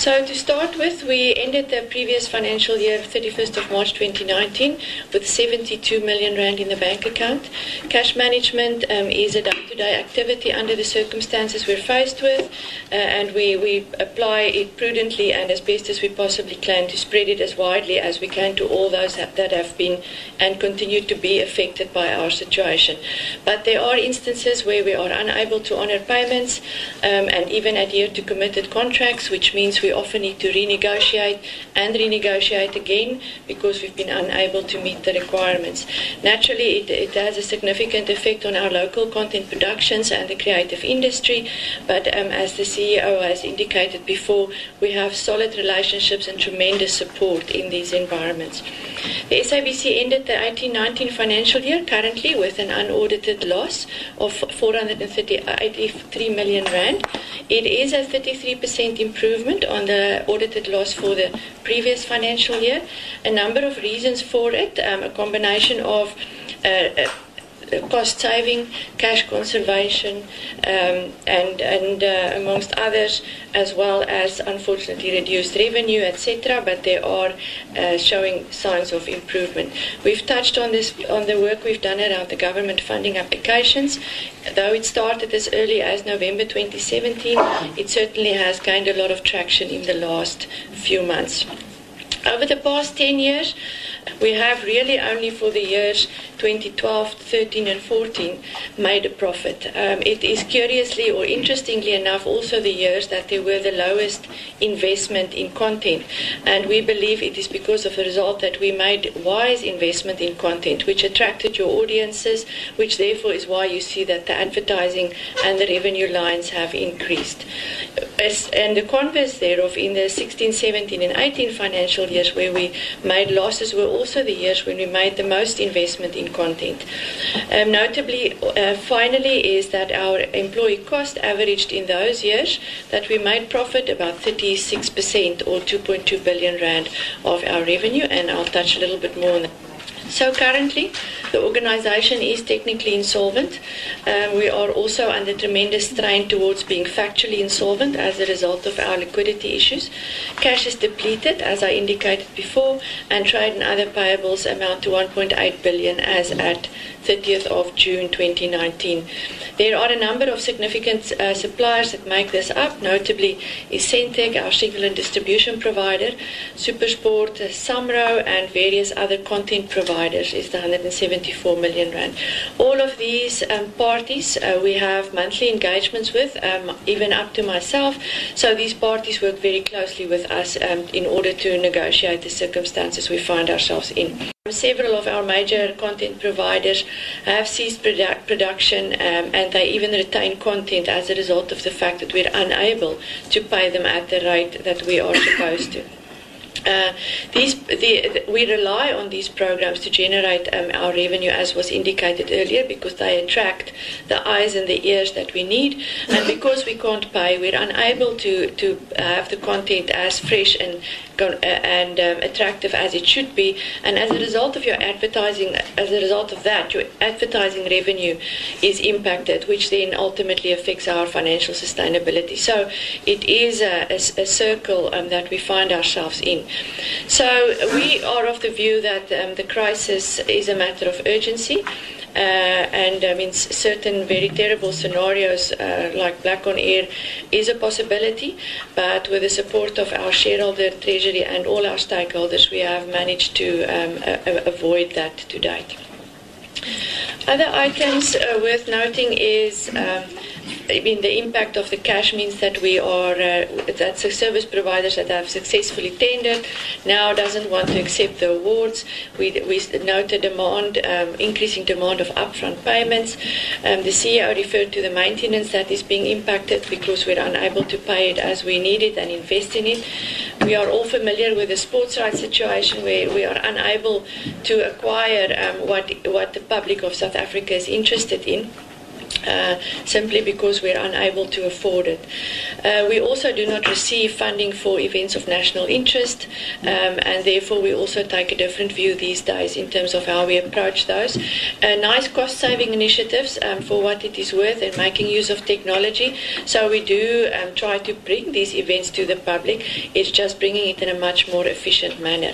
So to start with, we ended the previous financial year, 31st of March 2019, with 72 million rand in the bank account. Cash management um, is a day-to-day activity under the circumstances we're faced with, uh, and we, we apply it prudently and as best as we possibly can to spread it as widely as we can to all those that, that have been and continue to be affected by our situation. But there are instances where we are unable to honour payments um, and even adhere to committed contracts, which means we often need to renegotiate and renegotiate again because we've been unable to meet the requirements. Naturally, it, it has a significant effect on our local content productions and the creative industry, but um, as the CEO has indicated before, we have solid relationships and tremendous support in these environments. The SABC ended the 18-19 financial year currently with an unaudited loss of 483 million rand. It is a 33% improvement on the audited loss for the previous financial year. A number of reasons for it, um, a combination of uh, cost saving, cash conservation, um, and, and uh, amongst others, as well as unfortunately reduced revenue, etc. But they are uh, showing signs of improvement. We've touched on this on the work we've done around the government funding applications. Though it started as early as November 2017, it certainly has gained a lot of traction in the last few months. Over the past 10 years, we have really only for the years 2012, 13, and 14 made a profit. Um, it is curiously or interestingly enough also the years that there were the lowest investment in content. And we believe it is because of the result that we made wise investment in content, which attracted your audiences, which therefore is why you see that the advertising and the revenue lines have increased. As, and the converse thereof, in the 16, 17, and 18 financial years where we made losses were also the years when we made the most investment in content. Um, notably, uh, finally, is that our employee cost averaged in those years that we made profit about 36% or 2.2 billion rand of our revenue, and I'll touch a little bit more on that. So currently, the organization is technically insolvent. Um, we are also under tremendous strain towards being factually insolvent as a result of our liquidity issues. Cash is depleted, as I indicated before, and trade and other payables amount to 1.8 billion as at 30th of June 2019. There are a number of significant uh, suppliers that make this up, notably is Sentech, our signal and distribution provider, Supersport, Samro, and various other content providers is the 174 million rand. All of these um, parties uh, we have monthly engagements with, um, even up to myself. So these parties work very closely with us um, in order to negotiate the circumstances we find ourselves in. Several of our major content providers have ceased produ- production um, and they even retain content as a result of the fact that we're unable to pay them at the rate that we are supposed to. Uh, these, the, the, we rely on these programs to generate um, our revenue, as was indicated earlier, because they attract the eyes and the ears that we need. And because we can't pay, we're unable to, to have the content as fresh and uh, and um, attractive as it should be. And as a result of your advertising, as a result of that, your advertising revenue is impacted, which then ultimately affects our financial sustainability. So it is a, a, a circle um, that we find ourselves in. So we are of the view that um, the crisis is a matter of urgency. Uh, and I mean, certain very terrible scenarios uh, like black on air is a possibility, but with the support of our shareholder, treasury, and all our stakeholders, we have managed to um, avoid that to date. Other items uh, worth noting is um, I mean, the impact of the cash means that we are uh, that the service providers that have successfully tendered now doesn't want to accept the awards. We we note a demand, um, increasing demand of upfront payments. Um, the CEO referred to the maintenance that is being impacted because we're unable to pay it as we need it and invest in it. We are all familiar with the sports rights situation where we are unable to acquire um, what what the public of South Africa is interested in uh, simply because we're unable to afford it. Uh, we also do not receive funding for events of national interest, um, and therefore we also take a different view these days in terms of how we approach those. Uh, nice cost saving initiatives um, for what it is worth and making use of technology. So we do um, try to bring these events to the public, it's just bringing it in a much more efficient manner.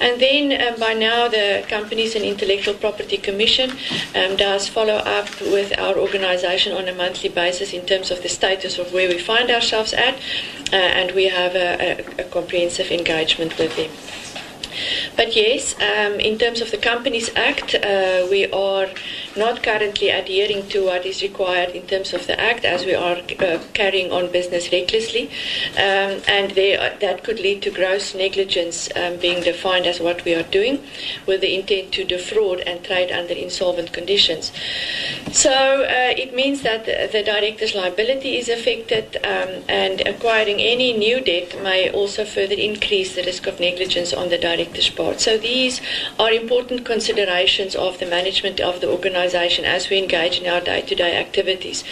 And then um, by now, the Companies and Intellectual Property Commission um, does follow up with our organization on a monthly basis in terms of the status of where we find ourselves at, uh, and we have a, a, a comprehensive engagement with them. But yes, um, in terms of the Companies Act, uh, we are not currently adhering to what is required in terms of the Act as we are uh, carrying on business recklessly. Um, and there, that could lead to gross negligence um, being defined as what we are doing with the intent to defraud and trade under insolvent conditions. So uh, it means that the, director's liability is affected um, and acquiring any new debt may also further increase the risk of negligence on the director's part. So these are important considerations of the management of the organization as we engage in our day to day activities.